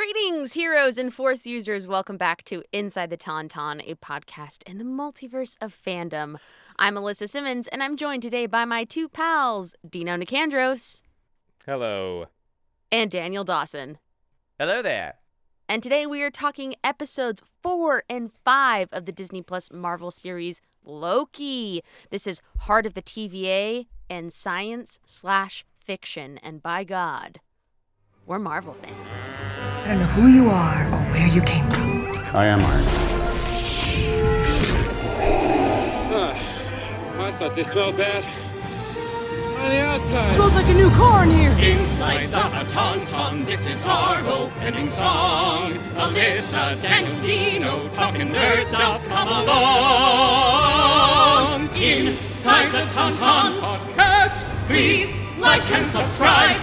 Greetings, heroes and Force users. Welcome back to Inside the Tauntaun, a podcast in the multiverse of fandom. I'm Alyssa Simmons, and I'm joined today by my two pals, Dino Nicandros Hello. and Daniel Dawson. Hello there. And today we are talking episodes four and five of the Disney Plus Marvel series Loki. This is Heart of the TVA and science slash fiction. And by God, we're Marvel fans. I don't know who you are or where you came from. I am Iron. Ah, I thought they smelled bad. On the outside. It Smells like a new car in here. Inside the Tauntaun, this is our opening song. Alyssa, Daniel, Dino, talking nerd stuff, come along. Inside the Tauntaun podcast, please like and subscribe.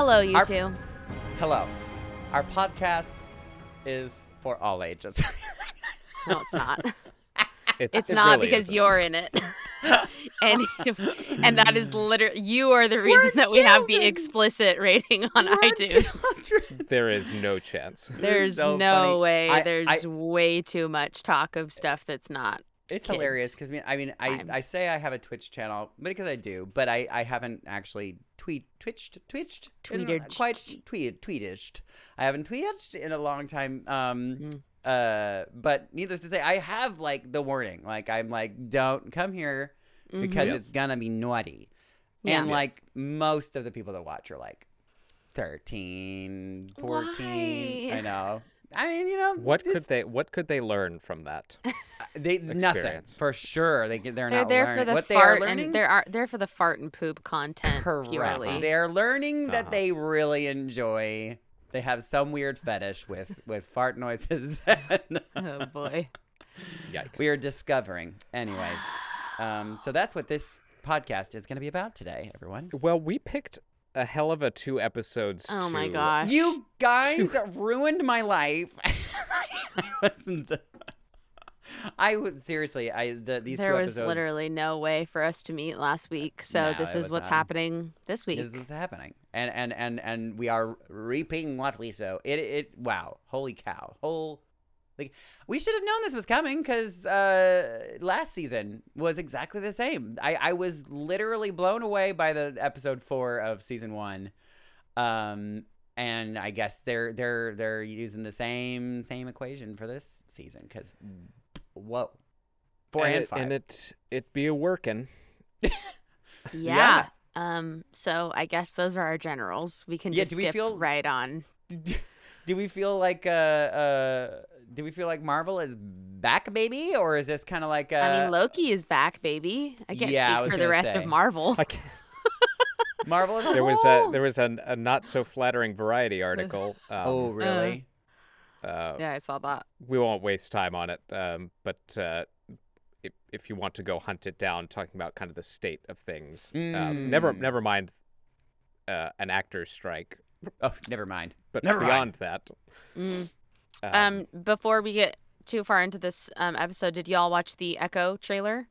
Hello, you Our- two. Hello. Our podcast is for all ages. No, it's not. It, It's it not really because isn't. you're in it. and and that is literally you are the reason that we have the explicit rating on iTunes. There is no chance. There's so no funny. way. I- There's I- way too much talk of stuff that's not. It's hilarious because I mean, I, I times. say I have a Twitch channel but because I do, but I, I haven't actually tweet twitched twitched in Tweeted. quite tweeted tweeted. I haven't tweeted in a long time. Um, Mm. uh, but needless to say, I have like the warning. Like I'm like, don't come here because Mhm. it's gonna be naughty. Yeah. And Yes. like most of the people that watch are like 13, 14. Why? I know. I mean, you know, What could they What could they learn from that? they nothing for sure. They get- they're, They're not there learning for the what they are fart learning. and they're are they're for the fart and poop content Correct. purely. They're learning that Uh-huh. they really enjoy. They have some weird fetish with with fart noises. Oh boy. Yikes. we are discovering, anyways. Um, so that's what this podcast is going to be about today, everyone. Well, we picked a hell of a two episodes. Oh my to- gosh. You guys ruined my life. I wasn't the. I would seriously. I the these there two was episodes. literally no way for us to meet last week, so No, this is what's not. happening this week. This is happening, and and and and we are reaping what we sow. It it wow, holy cow, whole. Like we should have known this was coming because uh, last season was exactly the same. I, I was literally blown away by the episode four of season one, um, and I guess they're they're they're using the same same equation for this season because whoa, four and, and, it- five. and it it be a working. yeah. yeah. Um. So I guess those are our generals. We can Yeah, just do we skip feel- right on. do we feel like uh uh do we feel like Marvel is back baby or is this kind of like uh I mean, Loki is back, baby. I can't yeah, speak was for the rest say. of Marvel. Marvel as a there was a there was a, a not so flattering Variety article. Um, oh really uh, yeah, I saw that. we won't waste time on it. Um, but uh, if if you want to go hunt it down, talking about kind of the state of things. Um, never Mm. never mind uh, an actor's strike, oh never mind but Never mind. beyond that. Mm. Um, Um. Before we get too far into this um episode, did y'all watch the Echo trailer?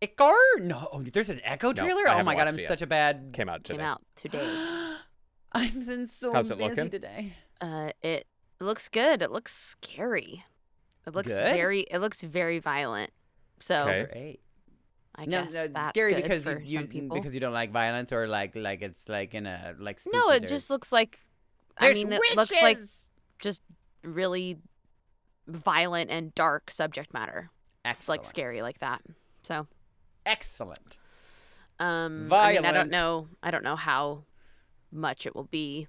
Echo no oh, there's an Echo trailer I oh my god I'm it yet. such a bad came out today. Came out today. I'm been so How's it busy looking? today Uh, it looks good. It looks scary. It looks Good? very. It looks very violent. So Okay. great I no, guess no, that's scary because for you, you some people. because you don't like violence or like like it's like in a like no, it just looks like. I there's mean, it looks like just really violent and dark subject matter. It's like scary like that. So, excellent um, I mean, I don't know. I don't know how much it will be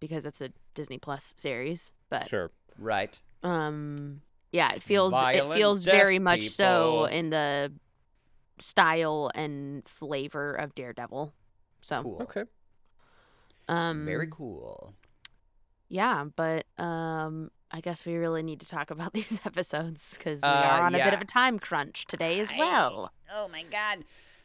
because it's a Disney Plus series, but Sure. right um, yeah, it feels it feels very much so in the style and flavor of Daredevil. So, cool Okay. um, very cool Yeah, but um, I guess we really need to talk about these episodes because we Uh, are on a bit of a time crunch today as well. Oh my god!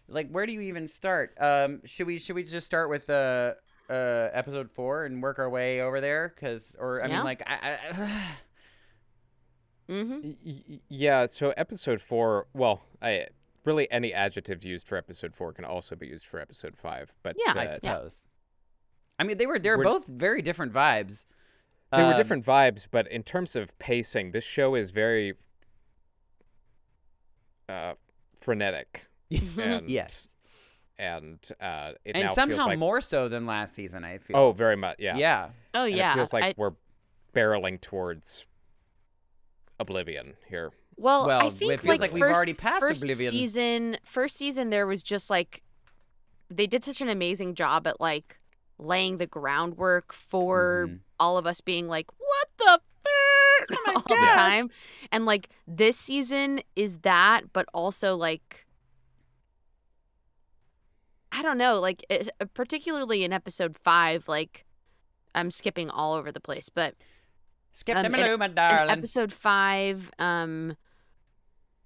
Like, where do you even start? Um, should we should we just start with uh, uh, episode four and work our way over there? Cause, or I Yeah. mean, like, I, I Mm-hmm. Y- y- yeah. So episode four. Well, I really any adjective used for episode four can also be used for episode five. But Yeah, I uh, suppose. I mean, they were they were We're- both very different vibes. They were Um, different vibes, but in terms of pacing, this show is very uh, frenetic. And, yes, and uh, it and now somehow feels like more so than last season. I feel. oh, very much, yeah. yeah. Oh And yeah. it feels like I- we're barreling towards oblivion here. well, I Well, it feels like, like we've first, already passed first Oblivion. season. First season, there was just like they did such an amazing job at like laying the groundwork for Mhm. all of us being like, "What the." my all the time and like this season is that but also like i don't know like it- particularly in episode five like i'm skipping all over the place but Skip Um, them in- along, my darling. episode five um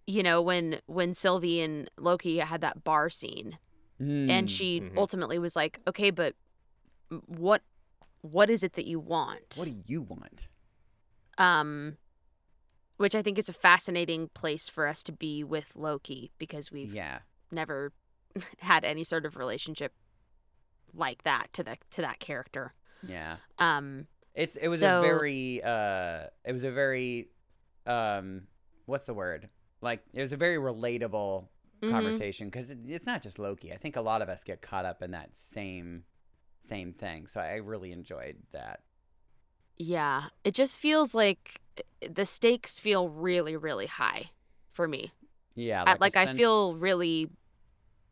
you know when when sylvie and loki had that bar scene and Mm. she Mhm. ultimately was like okay but what what is it that you want What do you want? um which i think is a fascinating place for us to be with loki because we've Yeah. never had any sort of relationship like that to the to that character Yeah. um It's it was So- a very uh it was a very um what's the word? Like it was a very relatable mhm. conversation because it, it's not just Loki. I think a lot of us get caught up in that same same thing. So I really enjoyed that. yeah it just feels like eh, the stakes feel really really high for me Yeah, I- like, like, a i feel really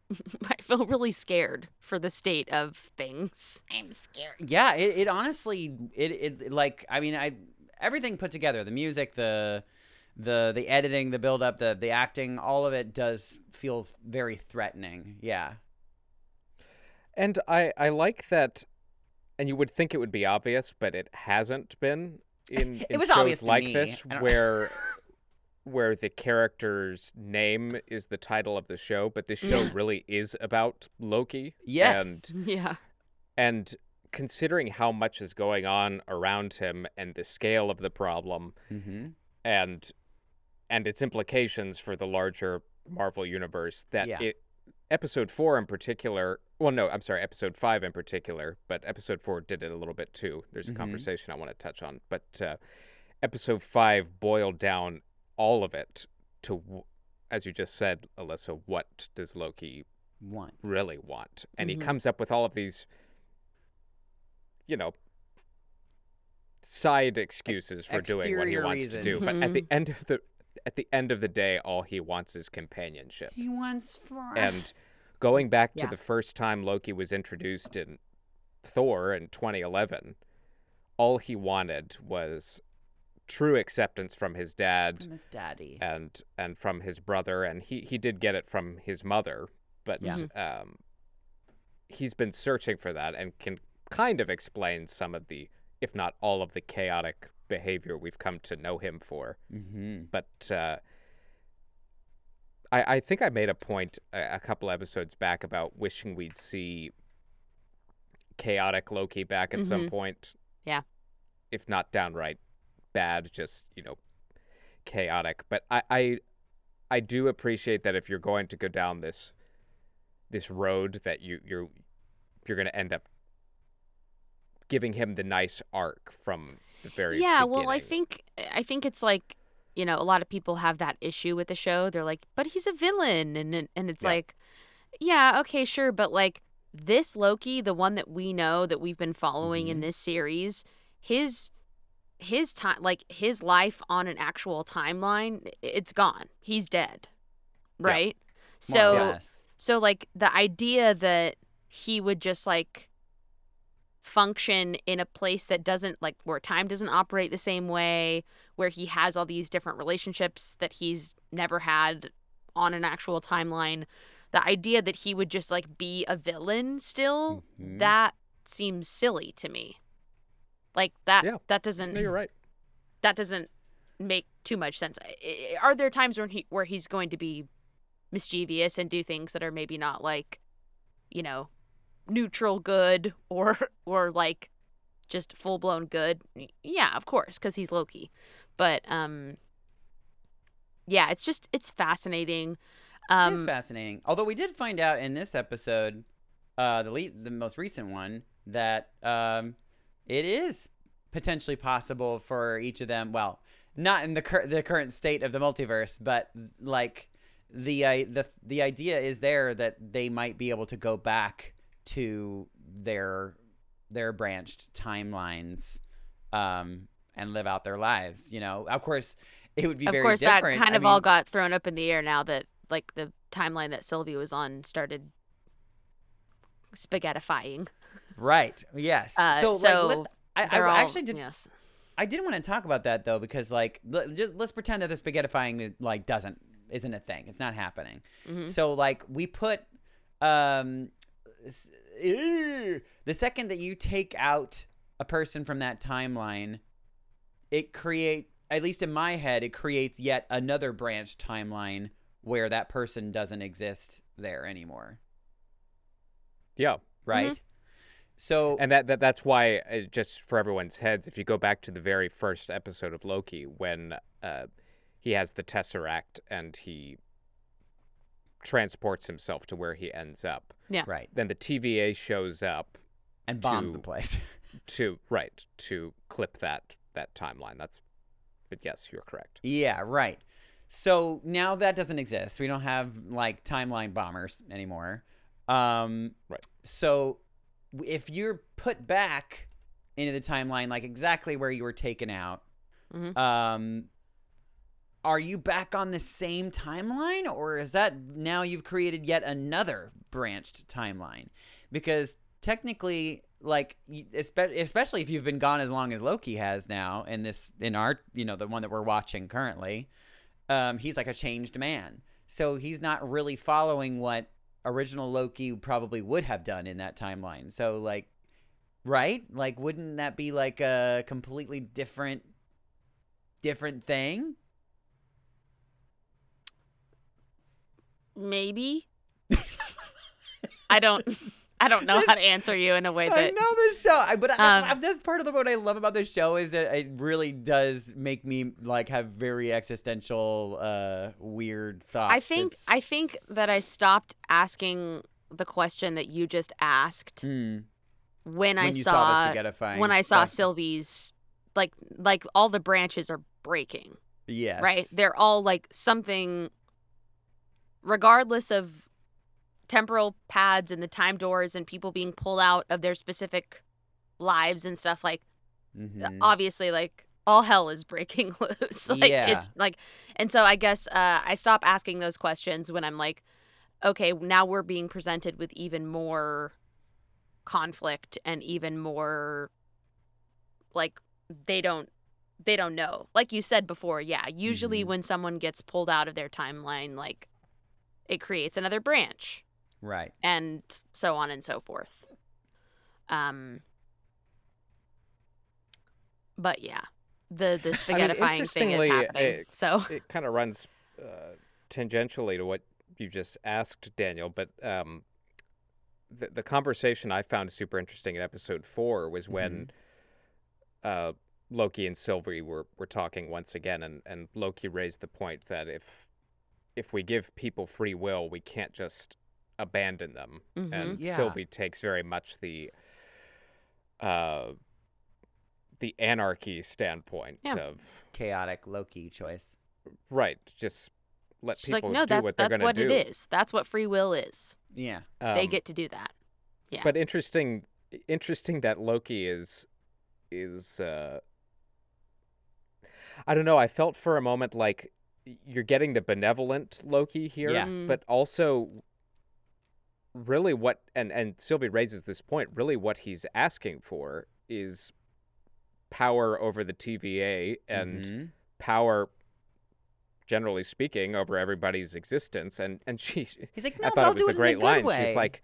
i feel really scared for the state of things I'm scared. Yeah, it, it honestly it, it like I mean I everything put together, the music, the the the editing, the build up, the the acting, all of it does feel very threatening. Yeah. And I, I like that, and you would think it would be obvious, but it hasn't been in, It in was shows obvious to like me. this, where where the character's name is the title of the show, but this show really is about Loki. Yes. And yeah and considering how much is going on around him and the scale of the problem Mm-hmm. and and its implications for the larger Marvel universe that Yeah. it episode 4 in particular well no I'm sorry episode 5 in particular but episode 4 did it a little bit too there's a Mhm. conversation I want to touch on but uh, episode 5 boiled down all of it to as you just said Alyssa what does Loki want? really want and Mhm. he comes up with all of these you know side excuses for doing what he exterior wants to do but at the end of the at the end of the day all he wants is companionship He wants friends. and going back to Yeah. the first time Loki was introduced in Thor in 2011 all he wanted was true acceptance from his dad Miss Daddy. and and from his brother and he he did get it from his mother but Yeah. um he's been searching for that and can kind of explain some of the if not all of the chaotic behavior we've come to know him for Mm-hmm. but uh I, I think I made a point a, a couple episodes back about wishing we'd see chaotic Loki back at some Mhm. point. Yeah. If not downright bad, just you know, chaotic. But I, I I do appreciate that if you're going to go down this this road that you you're you're going to end up giving him the nice arc from the very yeah well i think i think it's like you know a lot of people have that issue with the show. They're like but he's a villain. And and- it's Yeah. like yeah okay sure but like this loki the one that we know that we've been following in Mhm. this series his his time like his life on an actual timeline it's gone. He's dead. Right? So yes. so like the idea that he would just like function in a place that doesn't like where time doesn't operate the same way, where he has all these different relationships that he's never had on an actual timeline. The idea that he would just like be a villain still, Mhm. that seems silly to me. Like that Yeah. that doesn't No, you're right. that doesn't make too much sense. Are there times when he where he's going to be mischievous and do things that are maybe not like, you know, neutral good or or like just full blown good? Yeah, of course, because he's Loki. But um, yeah, it's just it's fascinating. It Um, is fascinating. Although we did find out in this episode, uh, the lead, the most recent one, that um, it is potentially possible for each of them. Well, not in the cur- the current state of the multiverse, but like the uh, the the idea is there that they might be able to go back to their their branched timelines um, and live out their lives. You know, of course, it would be of very course, that kind I of all got thrown up in the air now that like the timeline that Sylvie was on started spaghettifying. Right. Yes. Uh, so, so like, I, I all- actually did. Yes. I didn't want to talk about that though because like l- just let's pretend that the spaghettifying like doesn't isn't a thing. It's not happening. Mhm. So like we put um the second that you take out a person from that timeline, it create at least in my head it creates yet another branch timeline where that person doesn't exist there anymore. Yeah. Right. So And that, that that's why, uh, just for everyone's heads, if you go back to the very first episode of Loki, when uh, he has the Tesseract and he transports himself to where he ends up, Yeah. right then the TVA shows up and bombs to- the place. to right to clip that that timeline. That's, but yes, you're correct. Yeah, right. So now that doesn't exist. We don't have like timeline bombers anymore. Um, Right. So if you're put back into the timeline, like exactly where you were taken out, Mhm. um, are you back on the same timeline, or is that now you've created yet another branched timeline? Because technically, like, especially if you've been gone as long as Loki has now in this in our you know the one that we're watching currently, um, he's like a changed man. So he's not really following what original Loki probably would have done in that timeline. So like, right? Like, wouldn't that be like a completely different different thing? Maybe. I don't. I don't know how to answer you in a way that I know this show, I, but Um, that's, that's part of the, what I love about this show is that it really does make me like have very existential, uh, weird thoughts. I think. It's- I think that I stopped asking the question that you just asked Hmm. when, I when you saw, saw, when I saw stuff. Sylvie's like like all the branches are breaking. yes, right? They're all like something, regardless of temporal pads and the time doors and people being pulled out of their specific lives and stuff. Like, Mhm. obviously, like all hell is breaking loose. like, Yeah. it's like, and so I guess uh, I stop asking those questions when I'm like, okay, now we're being presented with even more conflict and even more like they don't they don't know. Like you said before, yeah, usually Mhm. when someone gets pulled out of their timeline like it creates another branch right. and so on and so forth. Um but yeah, the the I mean, spaghettifying thing is happening. uh, so it kind of runs uh, tangentially to what you just asked, Daniel. But um, the the conversation I found super interesting in episode four was when uh, Loki and Sylvie were, were talking once again, and, and Loki raised the point that if if we give people free will, we can't just abandon them. Mhm. And Yeah. Sylvie takes very much the uh, the anarchy standpoint Yeah. of Chaotic Loki choice. Right. Just let she's like, people no, do that's what they're going to do. That's what it is. That's what free will is. Yeah. they Um, get to do that. yeah. But interesting, interesting that Loki is is. Uh, I don't know. I felt for a moment like you're getting the benevolent Loki here, Yeah. Mm. but also really what and and Sylvie raises this point. Really, what he's asking for is power over the TVA and Mhm. power generally speaking over everybody's existence and and she he's like, I no, but thought I'll it was do a it great in a good line way. she's like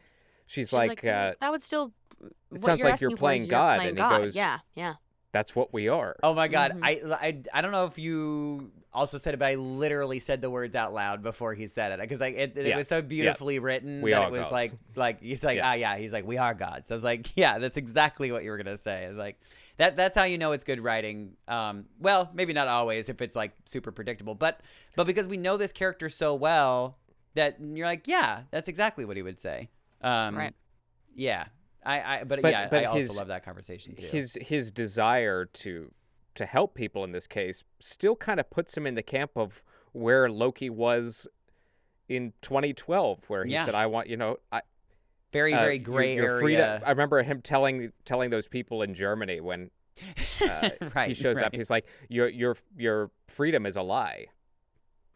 she's, She's like, "Mm, uh, that would still. it sounds like you're asking for playing you're God," playing and he God. goes- yeah, yeah. That's what we are. Oh my god, Mhm. I, I I don't know if you also said it, but I literally said the words out loud before he said it because like it, it Yeah. was so beautifully written We that are it was gods. like like he's like Yeah. ah yeah he's like we are gods. I was like yeah that's exactly what you were gonna say. It's like that that's how you know it's good writing. Um, well maybe not always if it's like super predictable, but but because we know this character so well that you're like yeah that's exactly what he would say. Um, Right. Yeah. I, I but, But- yeah but I also love that conversation too. his his desire to to help people in this case still kind of puts him in the camp of where Loki was in 2012 where he Yeah. said I want you know I very uh, very gray your area. freedom- I remember him telling telling those people in Germany when uh, right, he shows right. up he's like your your your freedom is a lie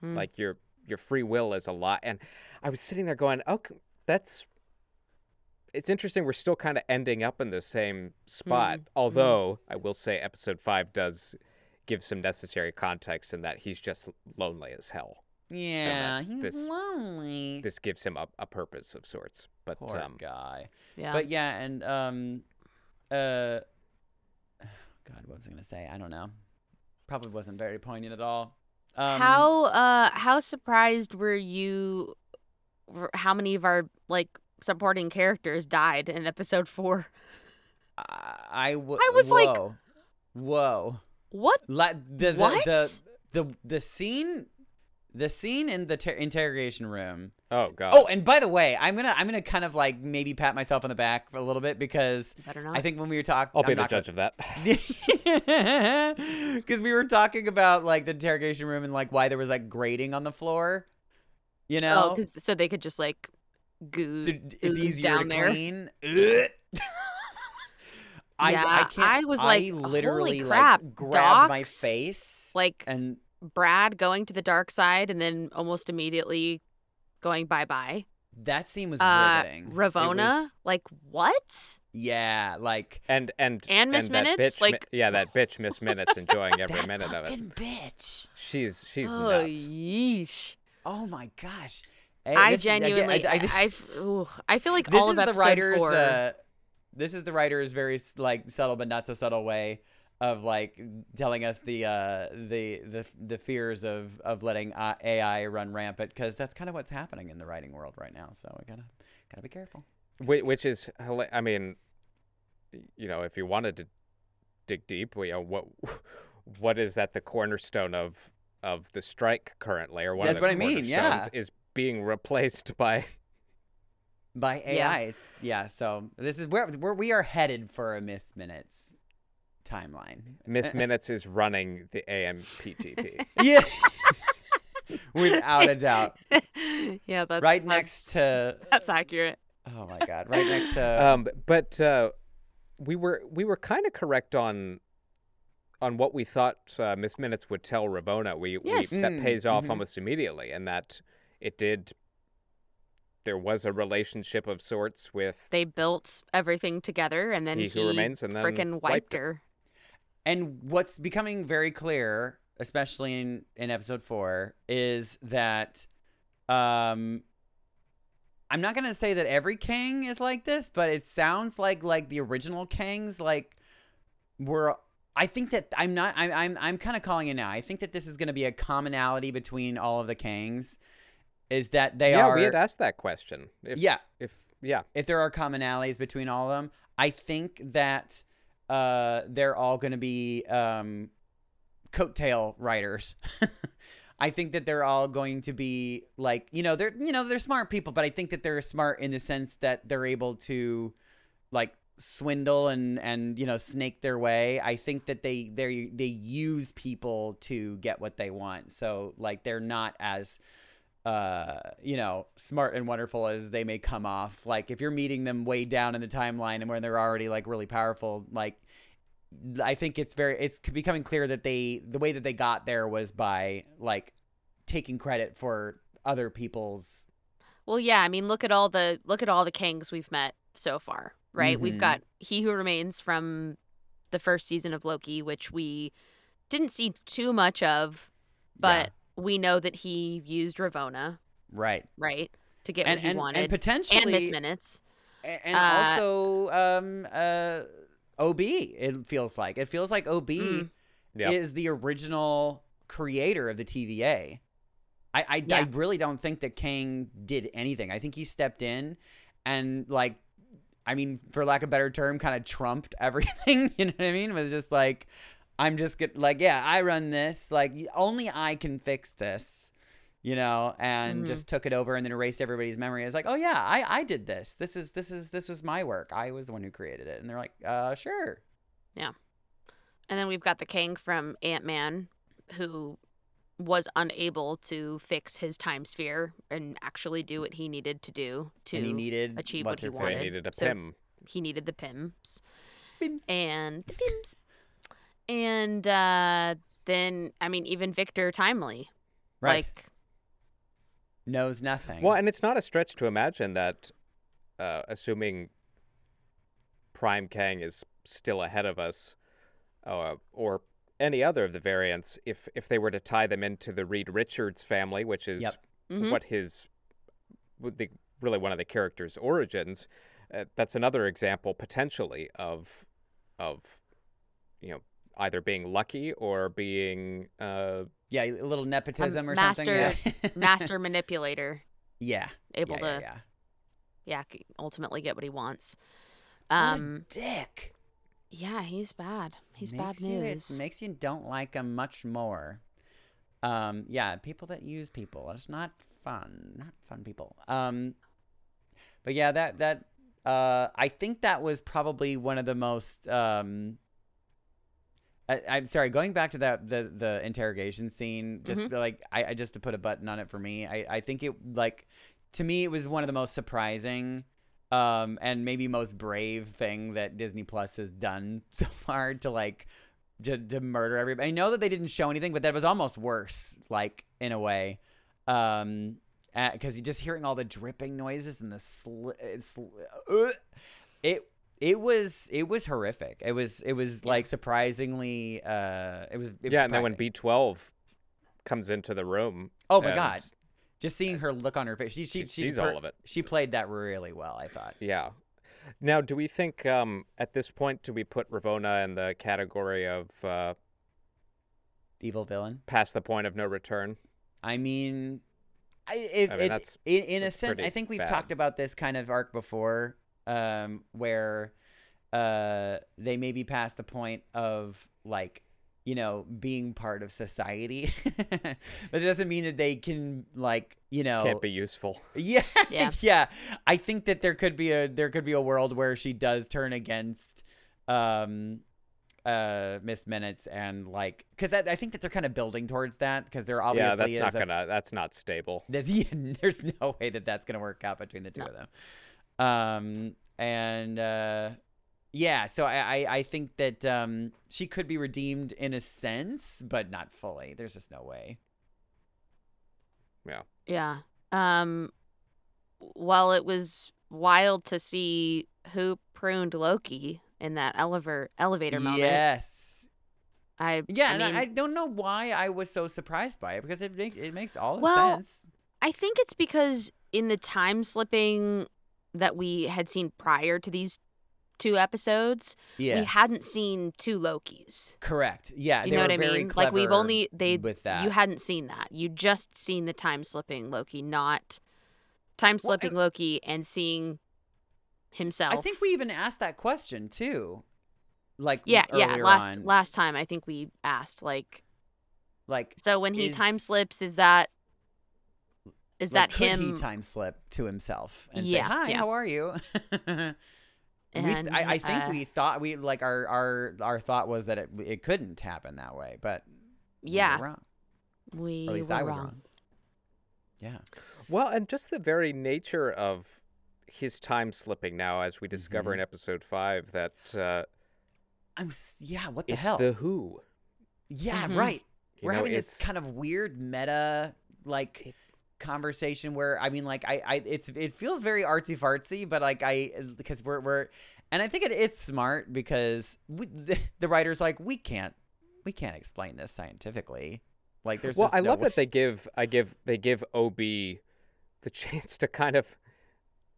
Hmm. like your your free will is a lie and I was sitting there going okay that's it's interesting we're still kind of ending up in the same spot Mhm, although I will say episode 5 does give some necessary context in that he's just lonely as hell Yeah, that he's this- lonely. this gives him a, a purpose of sorts but Poor um guy. yeah. But yeah, and um, uh, God, what was I gonna say? I don't know. Probably wasn't very poignant at all. Um, how uh how surprised were you how many of our like supporting characters died in episode 4? I, I, w- I was like- whoa, whoa. What? La- the, the, What? the the the scene, the scene in the ter- interrogation room. oh god Oh, and by the way, I'm gonna I'm gonna kind of like maybe pat myself on the back a little bit because I think when we were talking, I'll be the judge of that Because we were talking about like the interrogation room and like why there was like grating on the floor. You know, Oh, know, 'cause so they could just like goo So it's ooze easier down to there. clean. Ugh. I, I can't. I was like, I "Holy literally crap, like grabbed my face like and Brad going to the dark side and then almost immediately going bye bye. that scene was Uh, riveting. It Ravonna, was- like what? yeah, like and and And Miss that Minutes, bitch, Mi- like- yeah that bitch miss minutes enjoying every that minute of it fucking bitch. she's she's oh, nuts yeesh. Oh my gosh. Eh, I this- again, genuinely, I- I- I, f- ooh, I feel like this all is of the writer's four. uh, this is the writer's very like subtle but not so subtle way of like telling us the uh the the the fears of of letting uh, AI run rampant because that's kind of what's happening in the writing world right now. So we gotta gotta be careful. Whi- which is hila- I mean, you know, if you wanted to dig deep, you know, what what is at the cornerstone of of the strike currently, or one That's of the what I mean, yeah. is being replaced by By AI, Yeah. it's, yeah. So this is where where we are headed for a Miss Minutes timeline. Miss Minutes is running the AMPTP. Yeah, without a doubt. yeah, that's right that's- next to That's accurate. oh my god, right next to um, but uh, we were we were kind of correct on on what we thought uh, Miss Minutes would tell Ravonna. We, Yes. we that Mm, pays off mhm. almost immediately, and that it did. There was a relationship of sorts with They built everything together, and then He he, Remains, and then freaking wiped wiped her. And what's becoming very clear, especially in, in episode four, is that um I'm not gonna say that every king is like this, but it sounds like like the original kings like were I think that I'm not I'm I'm I'm kind of calling it now. I think that this is gonna be a commonality between all of the kings. Is that they yeah, are Yeah, we had asked that question. If, Yeah. If yeah, if there are commonalities between all of them, I think that uh, they're all going to be um, coattail writers. I think that they're all going to be like you know they're you know they're smart people, but I think that they're smart in the sense that they're able to like swindle and and you know snake their way. I think that they they they use people to get what they want. So like they're not as uh you know smart and wonderful as they may come off like if you're meeting them way down in the timeline and when they're already like really powerful like i think it's very it's becoming clear that they the way that they got there was by like taking credit for other people's Well, yeah, I mean, look at all the look at all the kings we've met so far, right? We've Mhm. got He Who Remains from the first season of Loki, which we didn't see too much of, but we know that he used Ravonna, right right, to get and what he and, wanted, and potentially and Miss Minutes. A- And Uh, also, um, uh, OB. It feels like it feels like OB Mm. Yep. is the original creator of the TVA. I I, I really don't think that Kang did anything. I think he stepped in and like I mean, for lack of a better term, kind of trumped everything. You know what I mean? Was just like, I'm just get like, yeah, I run this. Like, only I can fix this. You know, and Mhm. just took it over and then erased everybody's memory. It's like, oh yeah, I I did this. This is this is this was my work. I was the one who created it. And they're like, uh, sure. Yeah. And then we've got the Kang from Ant Man, who was unable to fix his time sphere and actually do what he needed to do to and he needed achieve what he her So he wanted. needed a So- Pym. he needed the Pyms Bims. and the Pyms. And uh, then, I mean, even Victor Timely, Right. like, knows nothing. Well, and it's not a stretch to imagine that, uh, assuming Prime Kang is still ahead of us, uh, or any other of the variants, if if they were to tie them into the Reed Richards family, which is Yep. mhm. what his, the really one of the character's origins, uh, that's another example potentially of, of, you know, either being lucky or being uh, yeah, a little nepotism or master- something. Yeah. master manipulator, yeah. able yeah, to, yeah, yeah. c- ultimately get what he wants. Um, what a dick. yeah, he's bad. He's bad Makes you- news. it makes you don't like him much more. Um, yeah, people that use people. It's not fun. Not fun people. Um, but yeah, that that uh, I think that was probably one of the most um. I, I'm sorry. Going back to that the the interrogation scene, just Mhm. like I, I just to put a button on it for me. I I think it like to me it was one of the most surprising um and maybe most brave thing that Disney Plus has done so far to like to, to murder everybody. I know that they didn't show anything, but that was almost worse, like in a way, um, because you just hearing all the dripping noises and the sli- it's, uh, it it was it was horrific. It was it was like surprisingly uh it was, it was yeah, and then when. B twelve comes into the room. Oh my God. just seeing her look on her face, she she, She she sees per- all of it. She played that really well, I thought. Yeah. Now, do we think um, at this point do we put Ravonna in the category of uh, Evil villain. past the point of no return? I mean, I, it, I mean, it- in, in a sense. I think we've bad. talked about this kind of arc before, um, where uh, they may be past the point of like you know being part of society, but it doesn't mean that they can like you know Can't be useful. yeah, Yeah. yeah. I think that there could be a there could be a world where she does turn against um uh Miss Minutes and like cuz I think that they're kind of building towards that because there obviously yeah, that's is not a, gonna. That's not stable. there's yeah, there's no way that that's going to work out between the two No. of them. Um and uh yeah, so I, I I think that um she could be redeemed in a sense, but not fully. There's just no way. Yeah. Yeah. Um while it was wild to see who pruned Loki in that elevator elevator moment. Yes. I Yeah, I and I- mean, I don't know why I was so surprised by it because it make, it makes all the Well, sense. I think it's because in the time slipping that we had seen prior to these two episodes, Yeah, we hadn't seen two Lokis. correct. Yeah, Do you know what I mean? Like we've only they with that. you hadn't seen that. You just seen the time slipping Loki, not time slipping and- Loki and seeing himself. I think we even asked that question too. Like Yeah, yeah. Last on. last time I think we asked like like so when he time slips is that is like, that could him he time slip to himself and Yeah, say hi yeah. how are you We th- and I, I think uh, we thought we like our our our thought was that it it couldn't happen that way, but yeah we were yeah wrong. we Or at least were I was wrong. wrong. Yeah, Well, and just the very nature of his time slipping now, as we discover Mhm. in episode five, that uh, I'm. Yeah, what the it's hell? the Who. Yeah, Mhm. right. You We're know, having this kind of weird meta like It- conversation where I mean like I, I it's it feels very artsy fartsy, but like I because we're we're and I think it, it's smart because we, the, the writer's like we can't we can't explain this scientifically. Like there's well, I no love way. that they give I give they give OB the chance to kind of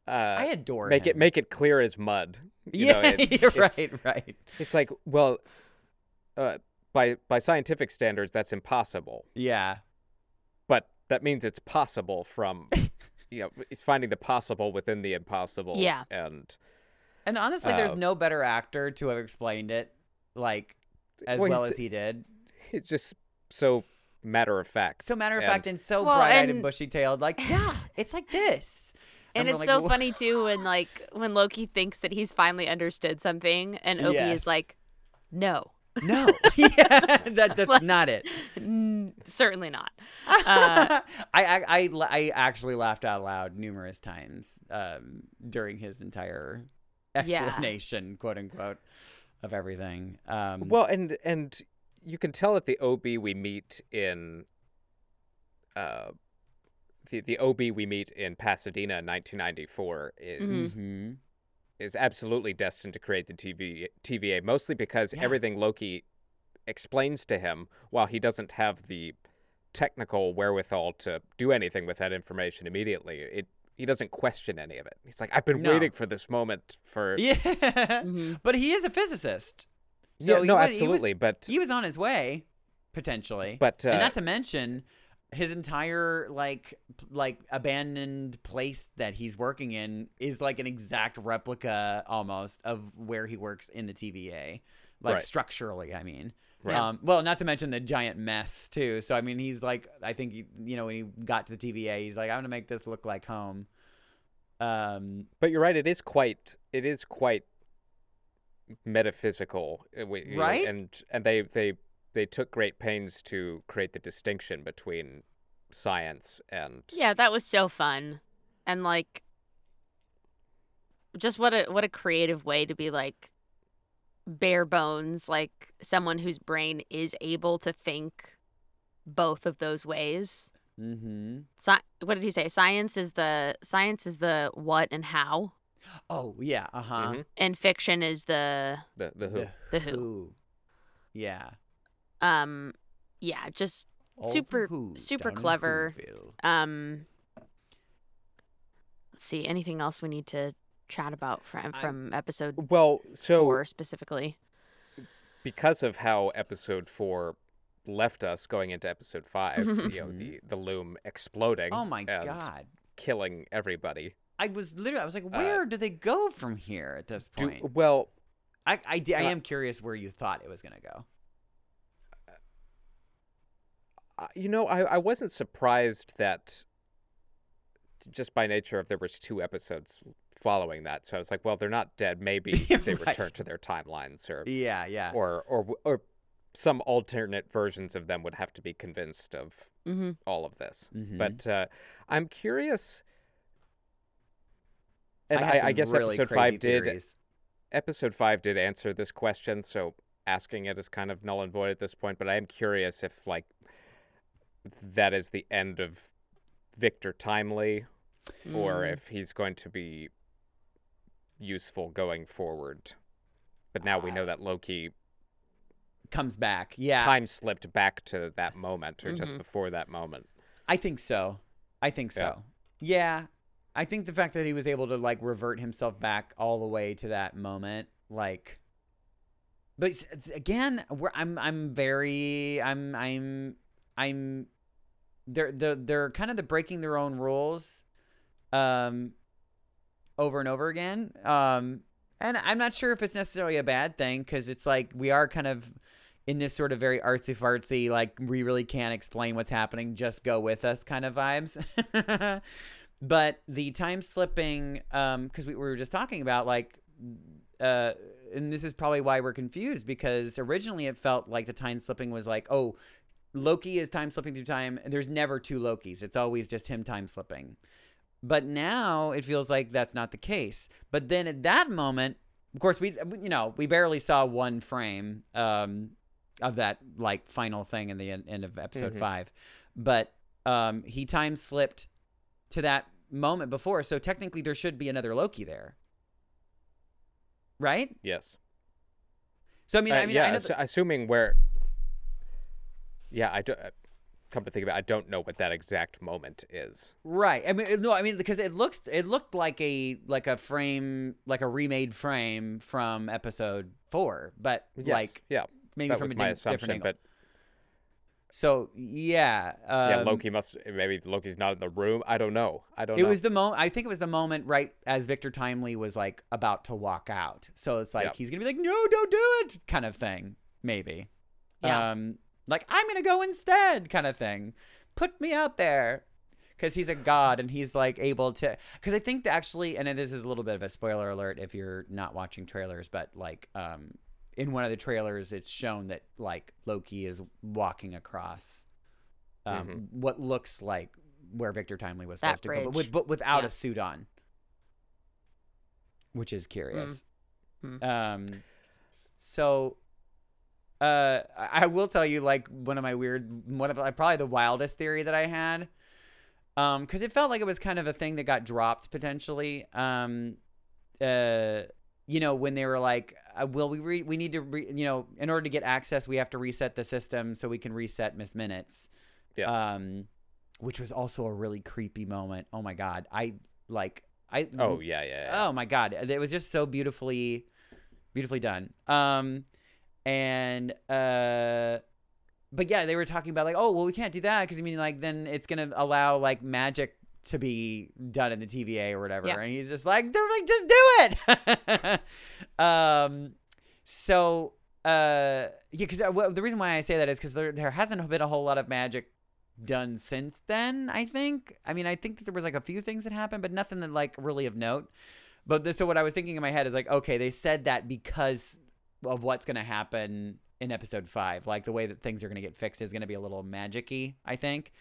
uh, I adore make it make it clear as mud. You yeah, know, it's, you're it's- right, right. It's like, well, uh, by by scientific standards, that's impossible. Yeah, But that means it's possible from, you know, it's finding the possible within the impossible. Yeah. And and honestly, there's Uh, no better actor to have explained it like as Well, well as he did. it's just so matter of fact. So matter of fact, and so Well, bright-eyed and and- bushy-tailed, like yeah, it's like this. And we're it's like, so "Wha- funny too when like when Loki thinks that he's finally understood something and OB Yes. is like, "No, No, yeah, that that's Like- not it. N- certainly not." Uh, I, I I I actually laughed out loud numerous times um, during his entire Yeah. explanation, quote unquote, of everything. Um, Well, and and you can tell at the OB we meet in uh the the OB we meet in Pasadena in 1994 is mhm. is absolutely destined to create the TV TVA mostly because Yeah. everything Loki explains to him while he doesn't have the technical wherewithal to do anything with that information immediately it he doesn't question any of it. He's like I've been No. waiting for this moment for yeah, mhm. but he is a physicist. Yeah, So he no was- he was- absolutely but He was on his way, potentially. but uh, and not to mention his entire like like abandoned place that he's working in is like an exact replica almost of where he works in the TVA like Right. structurally i mean Right. um well not to mention the giant mess too so i mean he's like i think he, you know when he got to the TVA he's like i'm going to make this look like home um But you're right. It is quite. It is quite metaphysical, uh, know, Right? and and they they they took great pains to create the distinction between science and Yeah, that was so fun. And like just what a what a creative way to be like bare bones like someone whose brain is able to think both of those ways. mhm. Sci- what did he say? Science is the science is the what and how oh yeah uh-huh Mhm. and fiction is the the the who. The who. yeah um yeah, just All Super- super clever. Um let's see anything else we need to chat about from I- from episode Well, so 4 specifically. because of how episode four left us going into episode five, you know, Mhm. the the loom exploding. oh my and god killing everybody. I was literally, I was like, where do they go from here at this Do, point? well, I, I, di- I uh, am curious where you thought it was going to go. Uh, you know, I, I wasn't surprised that just by nature of there was two episodes following that. So I was like, well, they're not dead. Maybe they Right. return to their timelines or Yeah, yeah. or or or some alternate versions of them would have to be convinced of Mm-hmm. all of this. Mhm. But uh, I'm curious. And had I, I guess really episode five did episode five did answer this question, so asking it is kind of null and void at this point. But I am curious if like that is the end of Victor Timely, or Mm. if he's going to be useful going forward. But now we know that Loki comes back. Yeah, time slipped back to that moment, or just Mhm. before that moment. I think so. I think so. Yeah. I think the fact that he was able to like revert himself back all the way to that moment, like but again, we're, I'm I'm very I'm I'm I'm they're they're they're kind of the breaking their own rules um over and over again. Um and I'm not sure if it's necessarily a bad thing cuz it's like we are kind of in this sort of very artsy fartsy, like we really can't explain what's happening, just go with us kind of vibes. but the time slipping, um, because we, we were just talking about like, uh, and this is probably why we're confused because originally it felt like the time slipping was like, oh, Loki is time slipping through time. and There's never two Lokis. It's always just him time slipping. But now it feels like that's not the case. But then at that moment, of course, we you know we barely saw one frame um, of that like final thing in the en- end of episode Mhm. five, but um, he time slipped to that moment before, so technically there should be another Loki there, right? Yes. So I mean, Uh, I mean, yeah, I that- assuming where. Yeah, I do. Uh, come to think about, it, I don't know what that exact moment is. Right. I mean, no. I mean, because it looks, it looked like a like a frame, like a remade frame from episode four, but Yes, like yeah, maybe that from a di- assumption. different angle. But so yeah, um, yeah, Loki must maybe Loki's not in the room. I don't know. I don't know. It know. was the moment. I think it was the moment right as Victor Timely was like about to walk out. So it's like Yep. he's gonna be like, "No, don't do it," kind of thing. Maybe. Yeah. Um, like I'm gonna go instead, kind of thing. Put me out there, because he's a god and he's like able to. Because I think that actually, and this is a little bit of a spoiler alert if you're not watching trailers, but like, um, in one of the trailers, it's shown that like Loki is walking across, um, Mhm. what looks like where Victor Timely was That supposed to go, but, with, but without Yeah. a suit on, which is curious. Mm. Um, so, uh, I will tell you like one of my weird, one of like, probably the wildest theory that I had, um, because it felt like it was kind of a thing that got dropped potentially. Um, uh, you know, when they were like, uh, "Well, we re- we need to, re- you know, in order to get access, we have to reset the system so we can reset Miss Minutes." Yeah. Um, which was also a really creepy moment. Oh my god, I like I. Oh yeah, yeah. yeah. Oh my god, it was just so beautifully, beautifully done. Um, and uh, but yeah, they were talking about like, oh well, we can't do that because I mean, like, then it's gonna allow like magic to be done in the TVA or whatever. Yeah. And he's just like, they're like, just do it. um, so uh, yeah, because well, the reason why I say that is because there there hasn't been a whole lot of magic done since then i think i mean i think that there was like a few things that happened but nothing that like really of note but this, so what i was thinking in my head is like okay they said that because of what's going to happen in episode five like the way that things are going to get fixed is going to be a little magic-y i think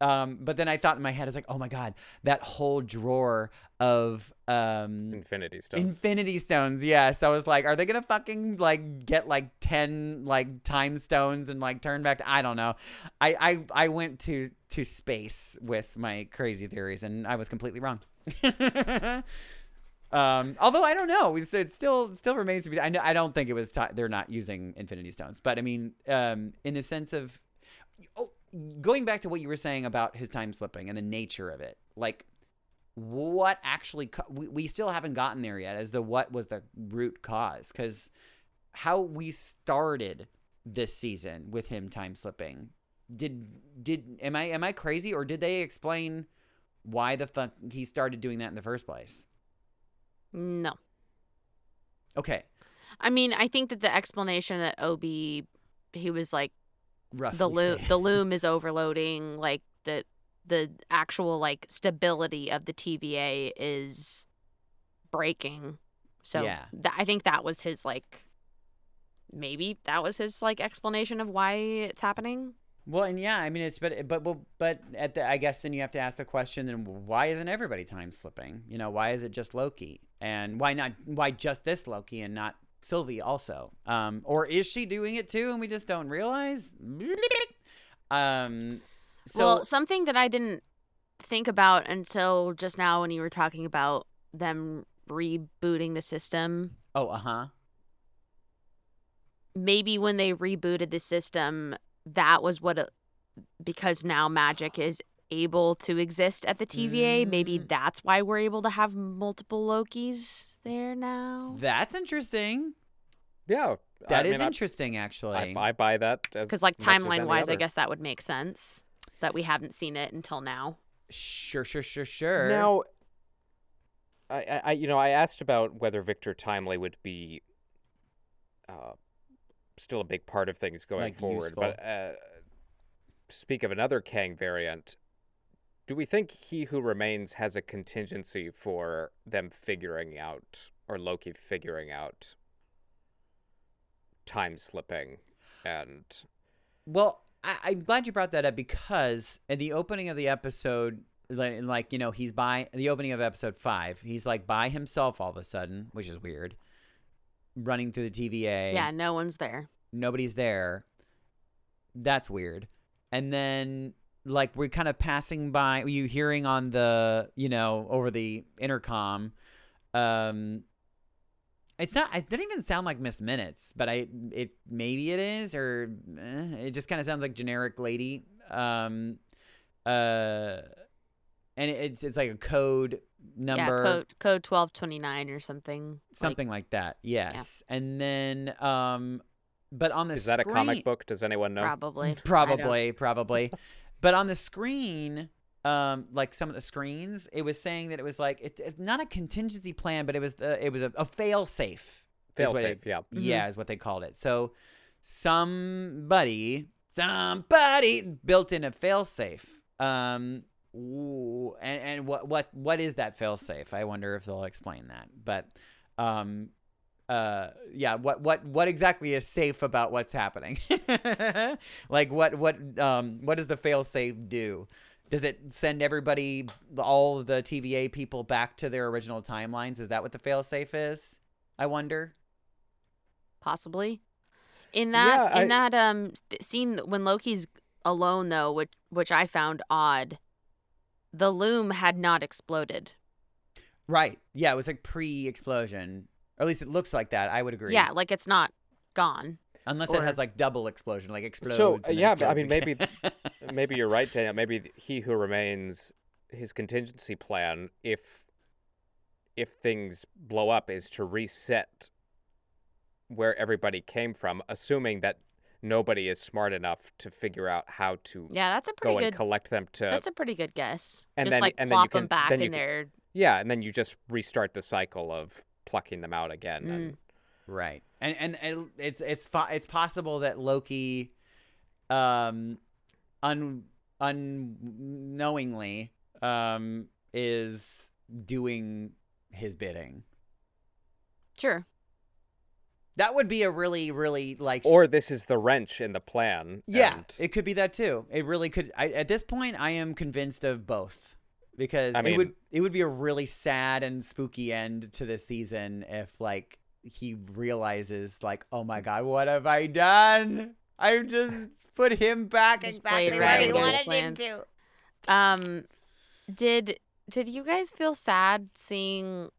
um, but then i thought in my head it's like oh my god that whole drawer of um, Infinity Stones. Infinity stones, yes. I was like, are they gonna fucking like get like ten like time stones and like turn back? To, I don't know. I I I went to to space with my crazy theories, and I was completely wrong. um, although I don't know, it's, it still still remains to be. I I don't think it was. Ti they're not using Infinity stones, but I mean, um, in the sense of, oh, going back to what you were saying about his time slipping and the nature of it, like what actually co- we, we still haven't gotten there yet as to what was the root cause because how we started this season with him time slipping did did am i am i crazy or did they explain why the fuck he started doing that in the first place No. okay I mean, I think that the explanation that OB, he was like roughly the loom, the loom is overloading. Like the the actual like stability of the TVA is breaking. So Yeah. tha- I think that was his like. Maybe that was his like explanation of why it's happening. Well, and yeah, I mean it's but but but, but at the I guess then you have to ask the question then why isn't everybody time slipping? You know, why is it just Loki? And why not why just this Loki and not Sylvie also? Um or is she doing it too and we just don't realize? Um so well, something that I didn't think about until just now when you were talking about them rebooting the system. oh, uh-huh. Maybe when they rebooted the system, that was what it, because now magic is able to exist at the TVA. Maybe Mm. that's why we're able to have multiple Lokis there now. That's interesting. yeah, That I is mean, I- interesting actually. I, I buy that Because like timeline any wise, I guess that would make sense that we haven't seen it until now. sure, sure, sure, sure. Now, I, I, I- you know, I asked about whether Victor Timely would be uh, still a big part of things going Like, forward. But uh, speak of another Kang variant. Do we think He Who Remains has a contingency for them figuring out, or Loki figuring out, time slipping and Well, I, I'm glad you brought that up because in the opening of the episode, like, like you know, he's by the opening of episode five. He's like by himself all of a sudden, which is weird. Running through the TVA. Yeah, no one's there. nobody's there. That's weird. And then like we're kind of passing by you hearing on the, you know, over the intercom um it's not it didn't even sound like Miss Minutes, but I it maybe it is or eh, it just kind of sounds like generic lady. um, uh, and it's it's like a code number, Yeah, code code twelve twenty nine or something. something like, that. Yes, and then um, but on the Is that a comic book? Does anyone know? probably. Probably, probably. but on the screen, um, like some of the screens, it was saying that it was like it, it- not a contingency plan, but it was the, it was a, a fail safe. Fail safe, yeah. Yeah, is what they called it. So somebody, somebody built in a fail safe. Um, ooh, and, and what what what is that fail safe? I wonder if they'll explain that. But um, uh, yeah, what what what exactly is safe about what's happening? like what what um what does the fail safe do? Does it send everybody, all the TVA people, back to their original timelines? Is that what the fail safe is? I wonder. possibly. In that Yeah, in I- that um scene when Loki's alone though, which which I found odd, the loom had not exploded. Right. Yeah, it was like pre-explosion, or at least it looks like that. I would agree. Yeah, like it's not gone. Unless it has like double explosion, like explodes. So, and then yeah, but I mean, maybe- again. Maybe you're right, Daniel. Maybe he who remains his contingency plan, if if things blow up, is to reset where everybody came from, assuming that nobody is smart enough to figure out how to Yeah, that's a pretty go pretty and collect them to That's a pretty good guess. and Just then- like and then you plop them back then you in can- there. yeah, and then you just restart the cycle of plucking them out again. Mm. And Right, and and, and it's it's fi- it's possible that Loki, um, un unknowingly, um, is doing his bidding. Sure. That would be a really really like. or this is the wrench in the plan. yeah, and- it could be that too. It really could. I, at this point, I am convinced of both because I it would it would be a really sad and spooky end to this season if like he realizes like, oh my god, what have I done? I just put him back Just exactly played where right he into his wanted him to. Um, did did you guys feel sad seeing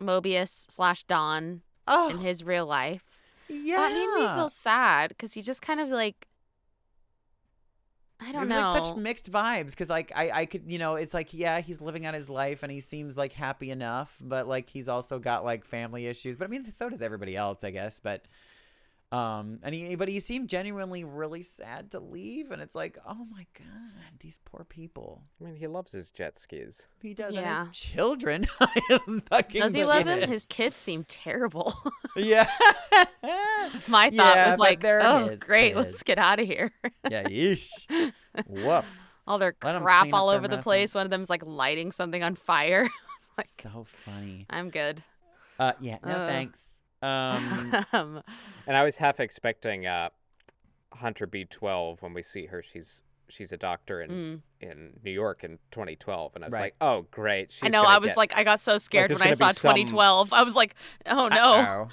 Mobius slash Don Oh, in his real life? yeah. That made me feel sad because he just kind of like I don't know. like such mixed vibes because like I, I could you know it's like yeah he's living out his life and he seems like happy enough but like he's also got like family issues but I mean so does everybody else I guess but um and he but he seemed genuinely really sad to leave and it's like oh my god these poor people I mean, he loves his jet skis. he does Yeah. and his children fucking Does he love him? forget. His kids seem terrible. yeah My thought Yeah, was like, they're oh, great, kids. let's get out of here. yeah yeesh woof All their Let 'em crap all over the mess place. One of them's like lighting something on fire. Like, so funny I'm good. uh yeah no Uh. thanks um um, And I was half expecting uh, Hunter B12 when we see her. She's she's a doctor in mm. in New York in 2012, and I was Right. like, oh great. She's I know. I was get- like, I got so scared there's when I saw be some- 2012. I was like, oh no. Uh-oh.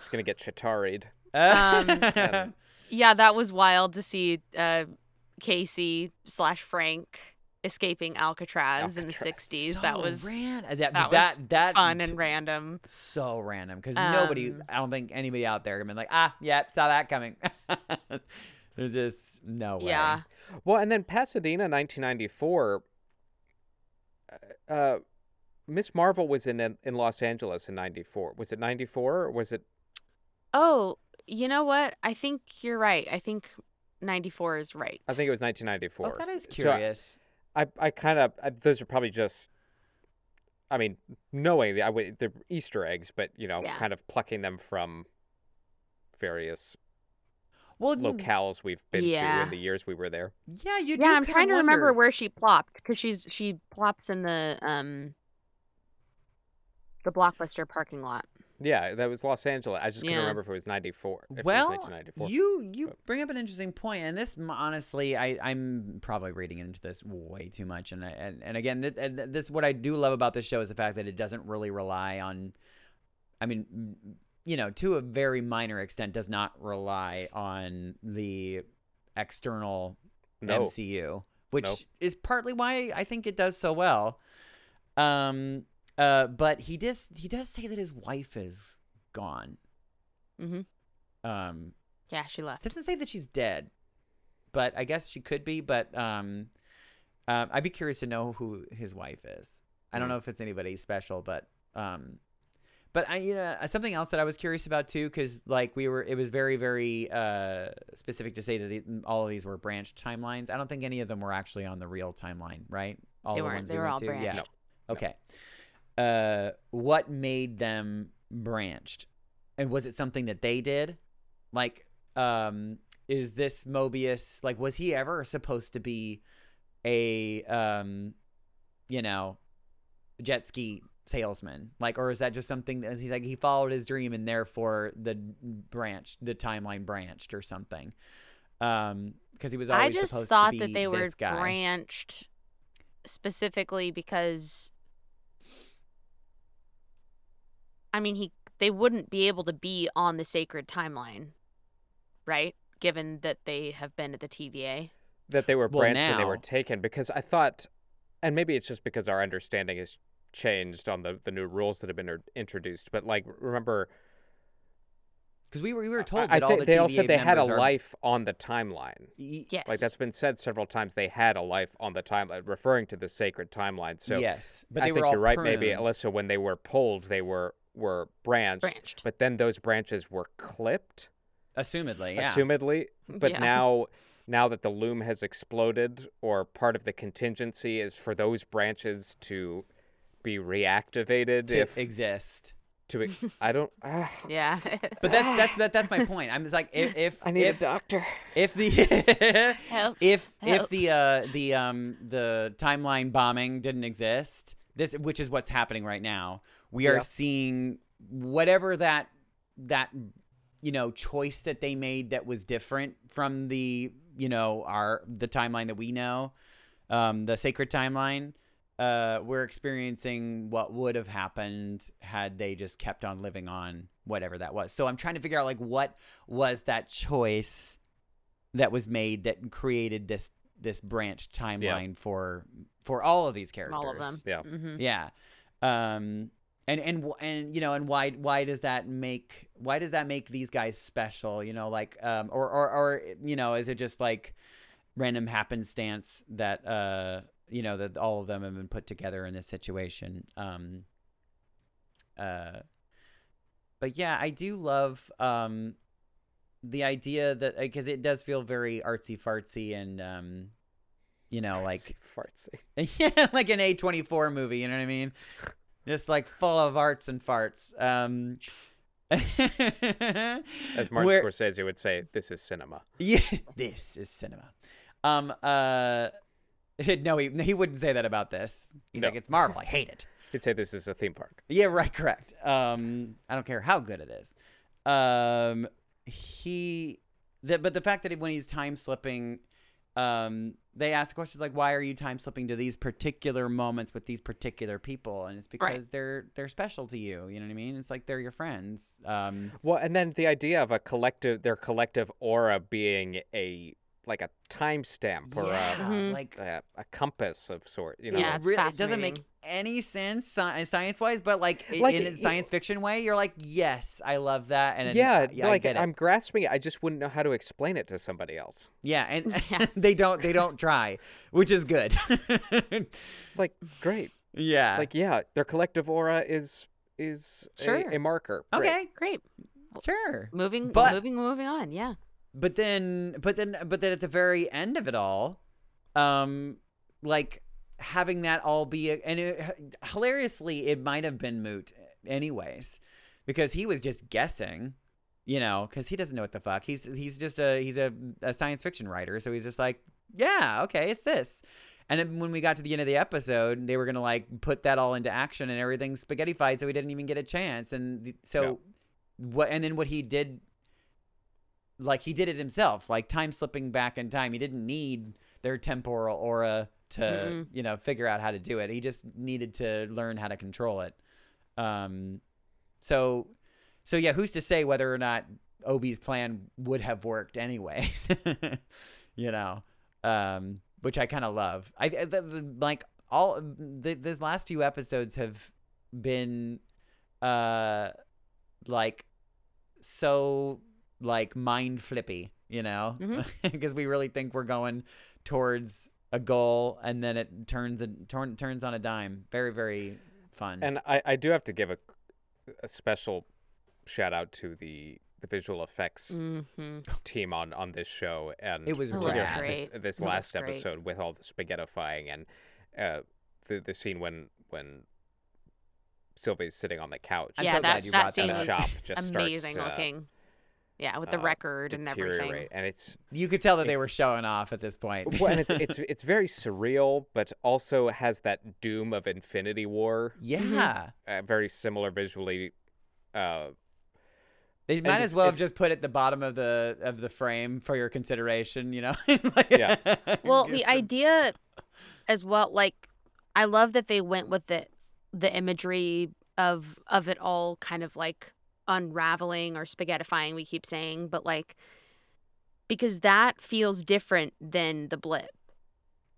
she's gonna get chitaried. Um, Yeah, that was wild to see uh, Casey slash Frank escaping Alcatraz, in the Alcatraz. 60s. that was ran- that that that was that fun t- and random. so random because nobody, Um, I don't think anybody out there have been like, ah, yep, saw that coming. There's just no way. Yeah. Well, and then Pasadena, 1994. uh, Uh, Miss Marvel was in in Los Angeles in '94. Was it '94 or was it? Oh, you know what? I think you're right. I think 94 is right. I think it was 1994. Oh, that is So I- I I kind of those are probably just. I mean, knowing the I would the Easter eggs, but you know, Yeah. kind of plucking them from various well, locales we've been to in the years we were there. yeah, you do. Yeah, I'm kinda trying to remember where she plopped because she's she plops in the um the blockbuster parking lot. Yeah, that was Los Angeles. I just couldn't remember if it was 94. Well, it was 1994. you you but- bring up an interesting point, and this honestly, I I'm probably reading into this way too much, and I- and and again, th- and this what I do love about this show is the fact that it doesn't really rely on, I mean, you know, to a very minor extent, does not rely on the external No. MCU, which Nope. is partly why I think it does so well. Um, uh, but he does he does say that his wife is gone. Mhm. Um, Yeah, she left. doesn't say that she's dead. but I guess she could be. But um, um, I'd be curious to know who his wife is. I don't Mm. know if it's anybody special, but um, but I you know something else that I was curious about too, because like we were, it was very very uh specific to say that the, all of these were branched timelines. I don't think any of them were actually on the real timeline, right? All They the weren't. ones They we were all to? Yeah. branched. Okay. Uh, what made them branched? And was it something that they did? Like, um, is this Mobius like was he ever supposed to be a um, you know, jet ski salesman? Like, or is that just something that he's like he followed his dream and therefore the branch, the timeline branched or something? Um, because he was always. I just thought that they were branched specifically because I mean he they wouldn't be able to be on the sacred timeline, right? Given that they have been at the TVA. that they were Well, branched and they were taken because I thought, and maybe it's just because our understanding has changed on the the new rules that have been introduced. But like, remember, Because we were we were I- told I that all think the they all said they had a are- life on the timeline. Y- Yes. Like that's been said several times. They had a life on the timeline, referring to the sacred timeline. So yes, but I they think were all you're right. Maybe. Alyssa, when they were pulled, they were were branched, Branched. but then those branches were clipped, assumedly, yeah. assumedly. But Yeah. now, now that the loom has exploded, or part of the contingency is for those branches to be reactivated. to if exist. to, ex- I don't. ah, Yeah. But that's that's that, that's my point. I'm just like if if I need if, a doctor. if the Help. if if the uh the um the timeline bombing didn't exist, this which is what's happening right now. We are Yeah. seeing whatever that that you know choice that they made that was different from the you know our the timeline that we know, um the sacred timeline. Uh, we're experiencing what would have happened had they just kept on living on whatever that was. So I'm trying to figure out like what was that choice that was made that created this this branch timeline for for all of these characters. All of them. Yeah. hmm Yeah. Um and and and you know and why why does that make why does that make these guys special, you know, like um or or or you know, is it just like random happenstance that uh you know that all of them have been put together in this situation. Um uh but yeah, I do love um the idea that because it does feel very artsy fartsy and um you know like fartsy. yeah, like an A24 movie, you know what I mean? Just like full of arts and farts. Um As Martin where- Scorsese would say, "This is cinema." Yeah, this is cinema. Um uh no, he he wouldn't say that about this. He's No. like, it's Marvel. I hate it. He'd say this is a theme park. Yeah, right, correct. Um, I don't care how good it is. Um, he, the, but the fact that when he's time slipping, um, they ask questions like, "Why are you time slipping to these particular moments with these particular people?" And it's because they're they're special to you. You know what I mean? It's like they're your friends. Um, Well, and then the idea of a collective, their collective aura being a like a timestamp or yeah, Mhm. like a, a, a compass of sort. You know, Yeah, it's really, it doesn't make any sense uh, science-wise, but like, Like, in a science fiction way, you're like, yes, I love that, and it- yeah, uh, yeah, I like get it. I'm grasping it. I just wouldn't know how to explain it to somebody else. Yeah, and Yeah. they don't they don't try, which is good. It's like great. yeah. Like yeah, their collective aura is is a- Sure. a, marker. Great. okay, Great. sure. Moving But- moving moving on. Yeah. But then but then but then at the very end of it all, um like having that all be a, and it, hilariously it might have been moot anyways because he was just guessing you know because he doesn't know what the fuck he's he's just a he's a, a science fiction writer so he's just like yeah okay it's this and then when we got to the end of the episode they were gonna like put that all into action and everything spaghetti fied so he didn't even get a chance and so Yeah. what and then what he did like he did it himself like time slipping back in time. He didn't need their temporal aura to Mm-mm. you know figure out how to do it. He just needed to learn how to control it. Um so so yeah who's to say whether or not OB's plan would have worked anyways you know? Um which i kind of love. I I- the, the- like all the, these last few episodes have been uh like so like mind flippy you know, because we really think we're going towards a goal, and then it turns and turn, turns on a dime. Very very fun. And I, I do have to give a, a special shout out to the the visual effects Mm-hmm. team on on this show and It was It great. this, this It looks last great. episode with all the spaghettifying and uh, the the scene when when Sylvie's sitting on the couch. I'm yeah, so glad that you that brought that the was shop just amazing starts to, looking. Yeah, with the uh, record and everything. deteriorate, and it's you could tell that they were showing off at this point. well, and it's it's it's very surreal, but also has that doom of Infinity War, yeah. uh, very similar visually. Uh, They might it's- as well have just put it at the bottom of the of the frame for your consideration, you know. Like- Yeah. Well, the idea as well, like I love that they went with the the imagery of of it all kind of like unraveling or spaghettifying, we keep saying, but like because that feels different than the blip.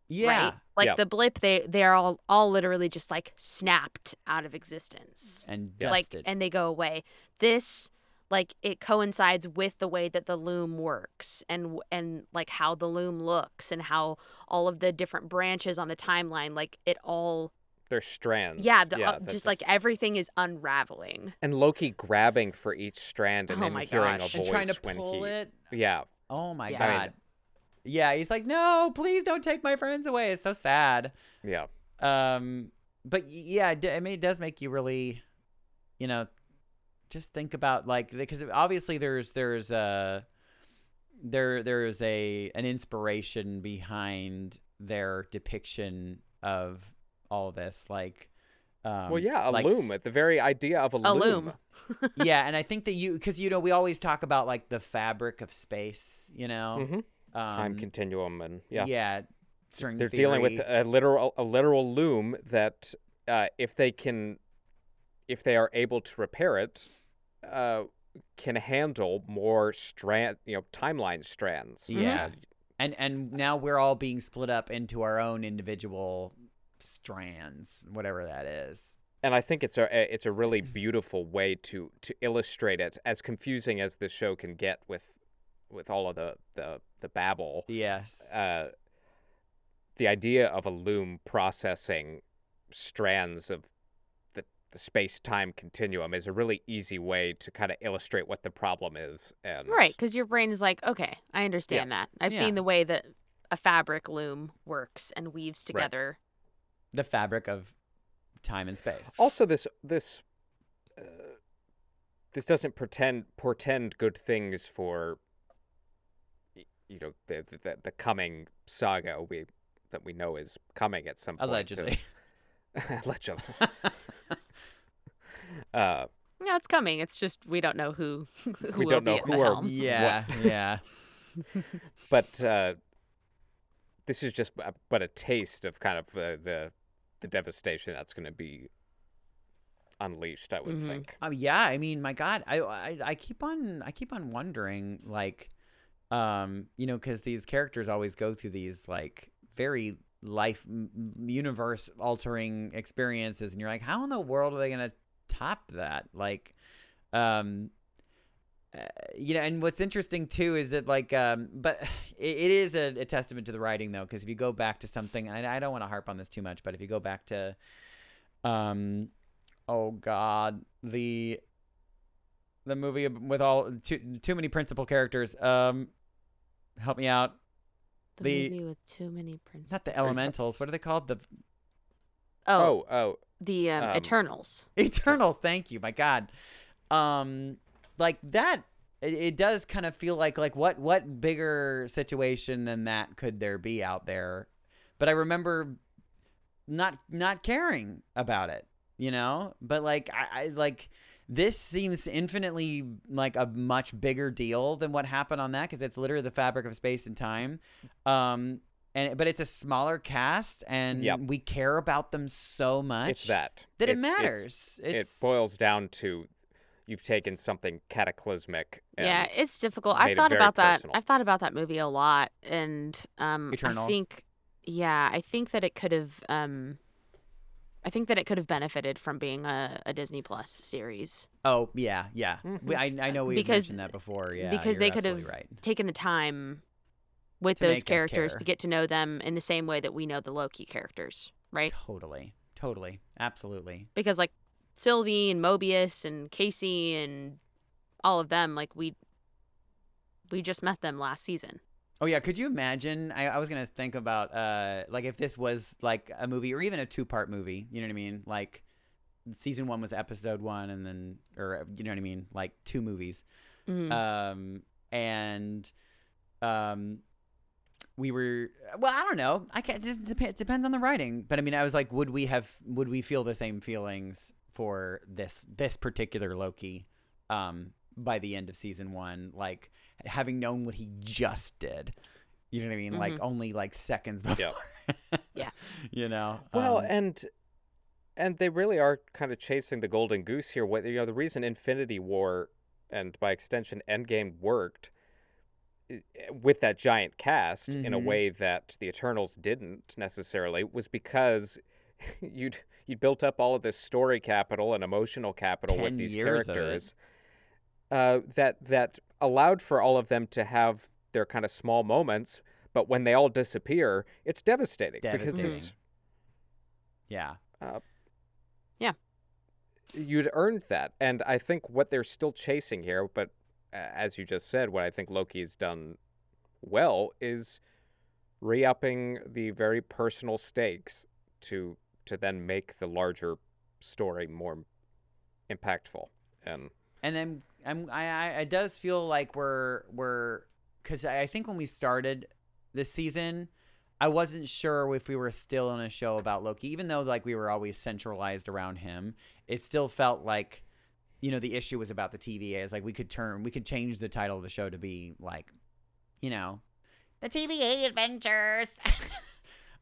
yeah, Right? Like Yeah. the blip they they're all all literally just like snapped out of existence. and like dusted. and they go away. This like it coincides with the way that the loom works and and like how the loom looks and how all of the different branches on the timeline like it all they're strands. yeah, the, uh, that just like everything is unraveling. and Loki grabbing for each strand and Oh then my hearing gosh. a and voice trying to when pull he it. yeah Oh my Yeah. I mean- god. yeah, he's like, no, please don't take my friends away. It's so sad. yeah Um, but yeah, I mean, it does make you really, you know, just think about like because obviously there's there's a there there's a an inspiration behind their depiction of all of this, like. Um, well yeah a like loom s- the very idea of a, A loom, loom. yeah, and I think that you because you know we always talk about like the fabric of space, you know, Mhm. time um, continuum and yeah yeah, string they're dealing with a literal a literal loom that uh, if they can if they are able to repair it uh, can handle more strand you know timeline strands Yeah. Uh, and and now we're all being split up into our own individual strands, whatever that is. and I think it's a it's a really beautiful way to to illustrate it as confusing as the show can get with with all of the the the babble Yes. uh, the idea of a loom processing strands of the, the space time continuum is a really easy way to kind of illustrate what the problem is. And Right, cuz your brain is like, okay, I understand that. I've Yeah. seen the way that a fabric loom works and weaves Right. together. The fabric of time and space. Also, this this uh, this doesn't pretend portend good things for you know the the, the coming saga we that we know is coming at some point. allegedly. Allegedly. uh, No, it's coming. It's just we don't know who who We will don't be know at who are- helm. yeah, yeah. but uh, this is just a, but a taste of kind of uh, the the devastation that's going to be unleashed. I would Mhm. think. Um, yeah, I mean, my God, I, I I keep on I keep on wondering, like, um, you know, because these characters always go through these like very life universe altering experiences, and you're like, how in the world are they gonna top that? Like, um. Uh, you know, and what's interesting too is that like, um, but it, it is a, a testament to the writing though, because if you go back to something, and I, I don't want to harp on this too much, but if you go back to, um, oh god the the movie with all too too many principal characters um help me out. The, The- movie with too many principles. it's not the elementals. What are they called? The Oh, Oh, oh, the um, um, Eternals. eternals. Thank you. My god. Um like that it, it does kind of feel like like what what bigger situation than that could there be out there but i remember not not caring about it you know but like i, I like this seems infinitely like a much bigger deal than what happened on that because it's literally the fabric of space and time um and but it's a smaller cast and Yep. we care about them so much it's that. that it It's- it's- matters it's, it boils down to you've taken something cataclysmic. And Yeah, it's difficult. I've thought very about that. I've thought about that movie a lot, and um, I think, yeah, I think that it could have. Um, I think that it could have benefited from being a, a Disney Plus series. Oh yeah, yeah. We, I I know we Because- mentioned that before. Yeah, because they could have right. taken the time with To those characters to get to know them in the same way that we know the Loki characters, right? Totally, totally, absolutely. Because like Sylvie and Mobius and Casey and all of them, like we we just met them last season. Oh yeah, could you imagine? I, I was gonna think about uh like if this was like a movie or even a two part movie. You know what I mean? Like season one was episode one, and then or you know what I mean? Like two movies. Mhm. Um and um we were well i don't know i can't just dep- it depends on the writing but i mean i was like would we have would we feel the same feelings for this this particular loki um by the end of season one like having known what he just did you know what i mean like only like seconds before Yep. Yeah. you know Well, um, and and they really are kind of chasing the golden goose here. What you know, the reason Infinity War and by extension Endgame worked with that giant cast in a Mhm. way that the Eternals didn't necessarily was because you'd you built up all of this story capital and emotional capital with these years of it. characters uh, that that allowed for all of them to have their kind of small moments. But when they all disappear, it's devastating, because it's yeah Yeah. you'd earned that. And I think what they're still chasing here, but uh, as you just said, what I think Loki's done well is re-upping the very personal stakes to to then make the larger story more impactful. And and I'm I'm I, I it does feel like we're we're because I think when we started this season, I wasn't sure if we were still on a show about Loki, even though like we were always centralized around him. It still felt like you know the issue was about the TVA. Is like we could turn we could change the title of the show to be like you know the TVA adventures.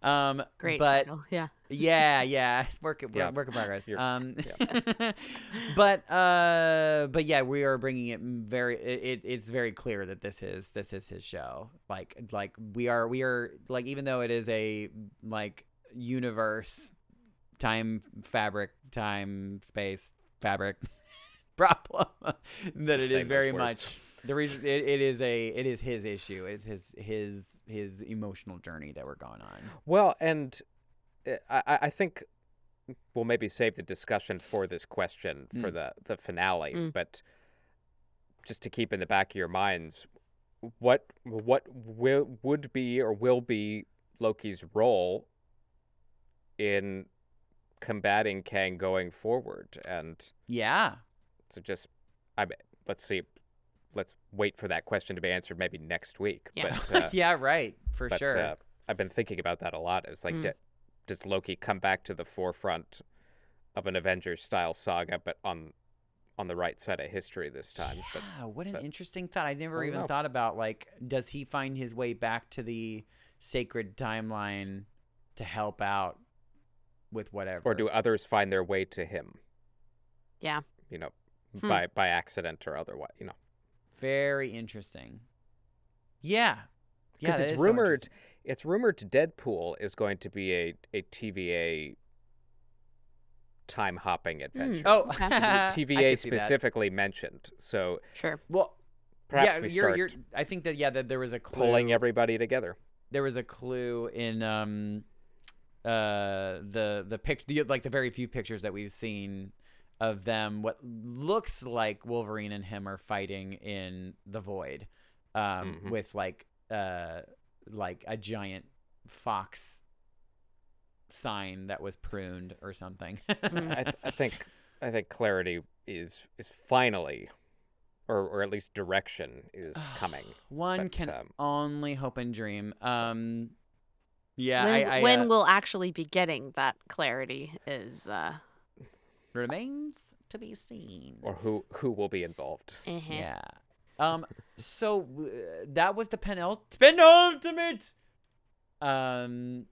um, Great but title. Yeah. yeah, yeah, it's work Yeah. work in progress. You're- Um, but uh, but yeah, we are bringing it very. It, it, it's very clear that this is this is his show. Like like we are we are like even though it is a like universe, time fabric, time space fabric problem, that it Say is very words. much the reason it, it is a it is his issue. It's his his his emotional journey that we're going on. well, and uh, I, I- I think we'll maybe save the discussion for this question for Mm. the the finale, Mm. but just to keep in the back of your minds, what what will would be or will be Loki's role in combating Kang going forward? And Yeah. so just I mean, let's see, let's wait for that question to be answered maybe next week. Yeah. But, uh, yeah, right. For but, sure. uh, I've been thinking about that a lot. It's like, Mm. d- does Loki come back to the forefront of an Avengers style saga, but on on the right side of history this time? But yeah, what an but- interesting thought. I never don't even know. thought about like does he find his way back to the sacred timeline to help out with whatever? or do others find their way to him? Yeah. You know, Hmm. by by accident or otherwise. You know, Very interesting. Yeah. Yeah, because that it's is so rumored. it's rumored Deadpool is going to be a a TVA time hopping adventure. Oh, Okay. TVA could see that. specifically mentioned. So Sure. Well, perhaps yeah, we you're, start you're, I think that yeah, that there was a clue. pulling everybody together. there was a clue in um uh the the pic the, like the very few pictures that we've seen of them what looks like Wolverine and him are fighting in the void um Mhm. with like uh like a giant fox sign that was pruned or something. I, th- I think I think clarity is is finally, or or at least direction is coming. One But, can um, only hope and dream. Um yeah, when I, I when uh, we'll actually be getting that clarity is uh remains to be seen. Or who who will be involved? eh. Yeah. Um. So uh, that was the penult penultimate. Um.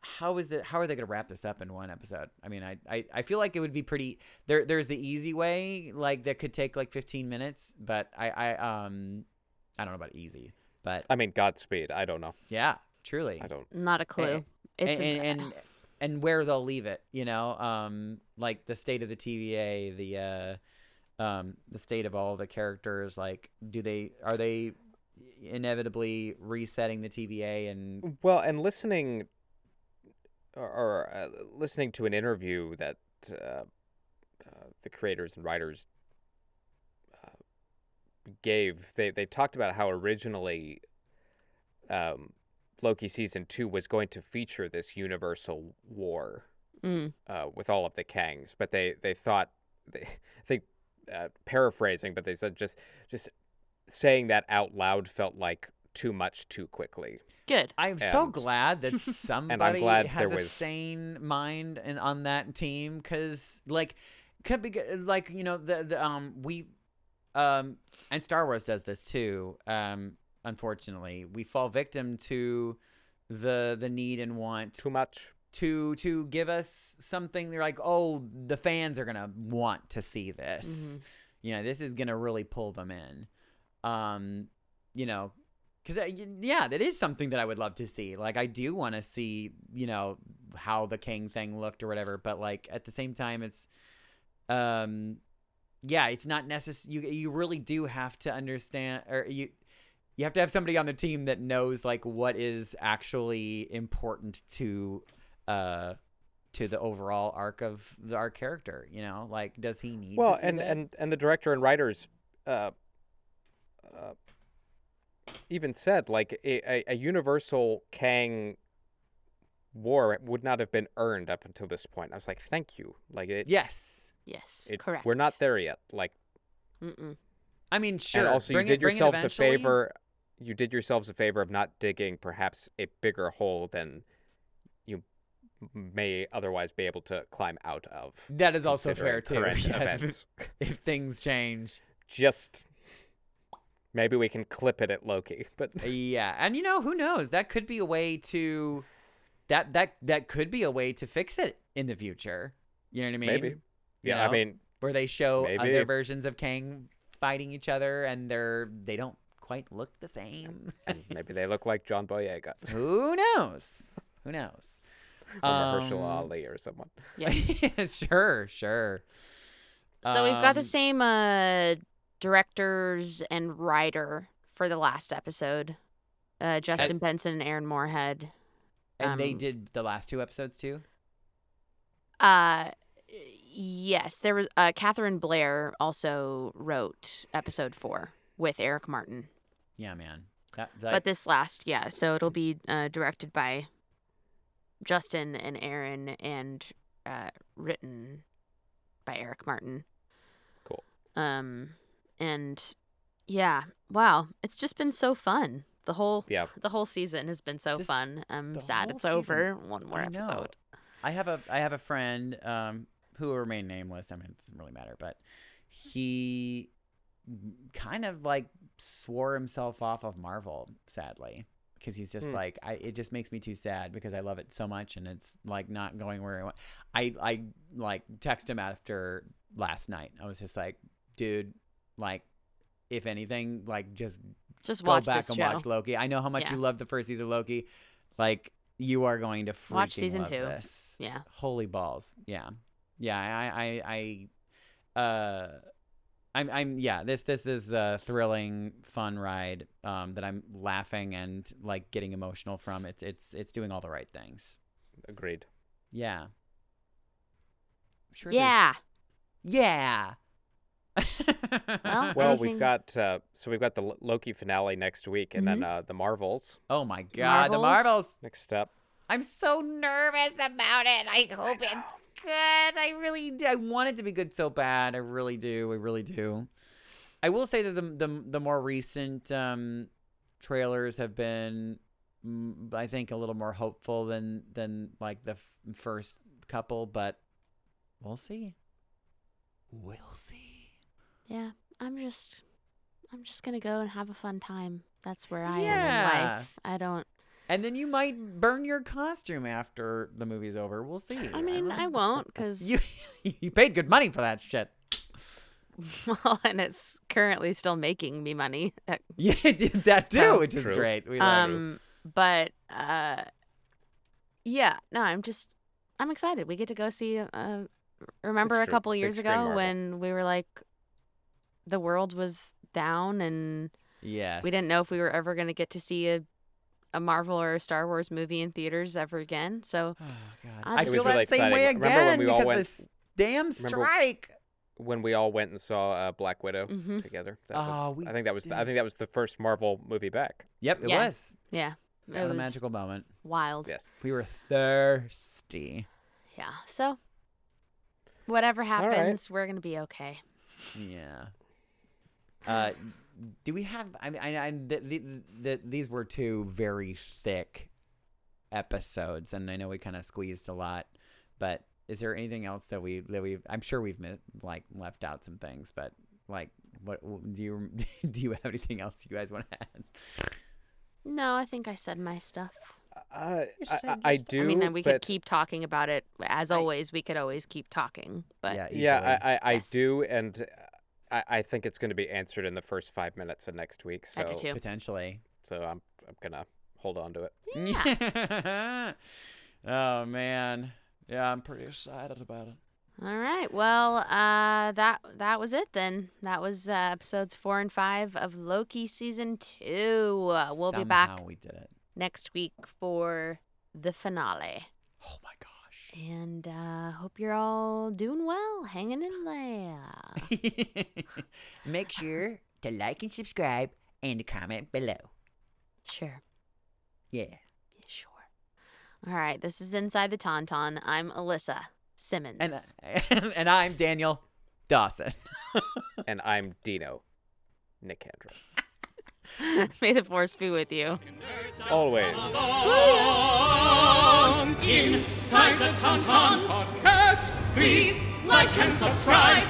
How is it? How are they going to wrap this up in one episode? I mean, I, I, I feel like it would be pretty. There, there's the easy way, like that could take like 15 minutes, but I, I, um, I don't know about easy, but I mean, Godspeed. I don't know. yeah, truly. I don't. Not a clue. and, It's and, and and where they'll leave it. You know, um, like the state of the TVA, the uh, um, the state of all the characters. Like, do they are they inevitably resetting the TVA and Well, and listening or, or uh, listening to an interview that uh, uh, the creators and writers uh, gave, they they talked about how originally um, Loki season two was going to feature this universal war Mm. uh, with all of the Kangs, but they they thought they I think uh, paraphrasing, but they said just just saying that out loud felt like too much too quickly. Good. I'm so glad that somebody glad has there a was- sane mind and on that team because like could be like you know the, the um we um and Star Wars does this too um unfortunately. We fall victim to the the need and want Too much. to to give us something. They're like oh the fans are gonna want to see this. Mhm. you know this is gonna really pull them in. Um you know because yeah that is something that i would love to see. Like i do want to see you know how the king thing looked or whatever but like at the same time it's um yeah it's not necessary you you really do have to understand or you you have to have somebody on the team that knows like what is actually important to uh to the overall arc of the, our character you know like does he need Well, to see and, that? and and the director and writers uh, uh, even said like a, a, a universal Kang war would not have been earned up until this point. I was like, thank you. Like it, yes Yes. it- correct. We're not there yet. Like, Mm-mm. i mean sure and also bring you did it yourselves a favor. You did yourselves a favor of not digging perhaps a bigger hole than you may otherwise be able to climb out of. that is also fair too yeah, if, if things change Just maybe we can clip it at Loki, but yeah and you know who knows that could be a way to that that that could be a way to fix it in the future you know what i mean maybe. You Yeah, I mean, where they show maybe. other versions of kang fighting each other and they're they don't quite look the same and maybe they look like John Boyega who knows who knows or Mahershala Um, Ali or someone. Yeah. sure sure So we've got the Um, same uh, directors and writer for the last episode. Uh, Justin Benson and Aaron Moorhead. and they um, did the last two episodes too Uh, yes, there was uh, Katharyn Blair also wrote episode four with Eric Martin. Yeah man that, that but this last, yeah, so it'll be uh, directed by Justin and Aaron and uh, written by Eric Martin. Cool. Um, and yeah, wow, it's just been so fun. The whole Yeah. the whole season has been so This- fun. I'm sad it's season. over. One more I know. episode. I have a I have a friend um, who will remain nameless. I mean, it doesn't really matter, but he kind of like swore himself off of Marvel, sadly, because he's just Hmm. like I. It just makes me too sad because I love it so much, and it's like not going where I want. I I like text him after last night. I was just like, dude, like, if anything, like just Just go watch back and show. watch Loki. I know how much Yeah. you love the first season of Loki. Like you are going to freaking Watch season love two. This. Yeah. Holy balls. Yeah. Yeah. I. I. I. Uh. I'm. I'm. Yeah. This. This is a thrilling, fun ride. Um. That I'm laughing and like getting emotional from. It's. It's. It's doing all the right things. Agreed. Yeah. I'm sure there's- Yeah. Yeah. Well, Well, Anything- we've got uh, so we've got the Loki finale next week, and then uh, the Marvels oh my God. The Marvels? Marvels. next up. I'm so nervous about it. I hope it's good. I really do. I want it to be good so bad. I really do. I really do. I will say that the the, the more recent um, trailers have been, mm, I think, a little more hopeful than than like the f- first couple. But we'll see. We'll see. Yeah. I'm just I'm just gonna go and have a fun time. That's where I am in life. I don't And then you might burn your costume after the movie's over. We'll see. I mean I don't- won't because You you paid good money for that shit. well, and it's currently still making me money. Yeah, that too, So- which is True. great. We love you. Um, but uh, yeah, no, I'm just I'm excited. We get to go see. Uh, remember a couple years screen ago Marvel. when we were like, the world was down and yeah, we didn't know if we were ever going to get to see a, a Marvel or a Star Wars movie in theaters ever again. So Oh god. I I feel It really that same way exciting. When again we all because went- this damn strike. when we all went and saw uh, Black Widow Mhm. together. That Oh, was, we I think that was I think that was the first Marvel movie back. Yep, it Yeah. was. yeah, it What a magical moment. wild. Yes. We were thirsty. Yeah. So whatever right. happens, we're gonna be okay. Yeah. Uh, do we have? I mean, I, I th- th- th- these were two very thick episodes, and I know we kind of squeezed a lot. But is there anything else that we that we? I'm sure we've mi- like left out some things, but like, what do you do? You have anything else you guys want to add? No, I think I said my stuff. Uh, I, I, I do. I mean, we could keep talking about it as I- always. We could always keep talking, but yeah, Yeah, easily. I, I, I Yes. do, and uh, I, I think it's going to be answered in the first five minutes of next week. So, I do too. potentially. so I'm I'm gonna hold on to it. Yeah. oh man, yeah, I'm pretty excited about it. All right. Well, uh, that that was it then. That was uh, episodes four and five of Loki season two. Uh, we'll be back we did it. next week for the finale. Oh my gosh. And uh, hope you're all doing well, hanging in there. Make sure to like and subscribe and comment below. Sure. Yeah. Yeah, sure. All right. This is Inside the Tauntaun. I'm Alyssa Simmons. And uh, and I'm Daniel Dawson. and I'm Dino, Nick Kendra. May the force be with you. Always. Inside the Tauntaun podcast, please like and subscribe.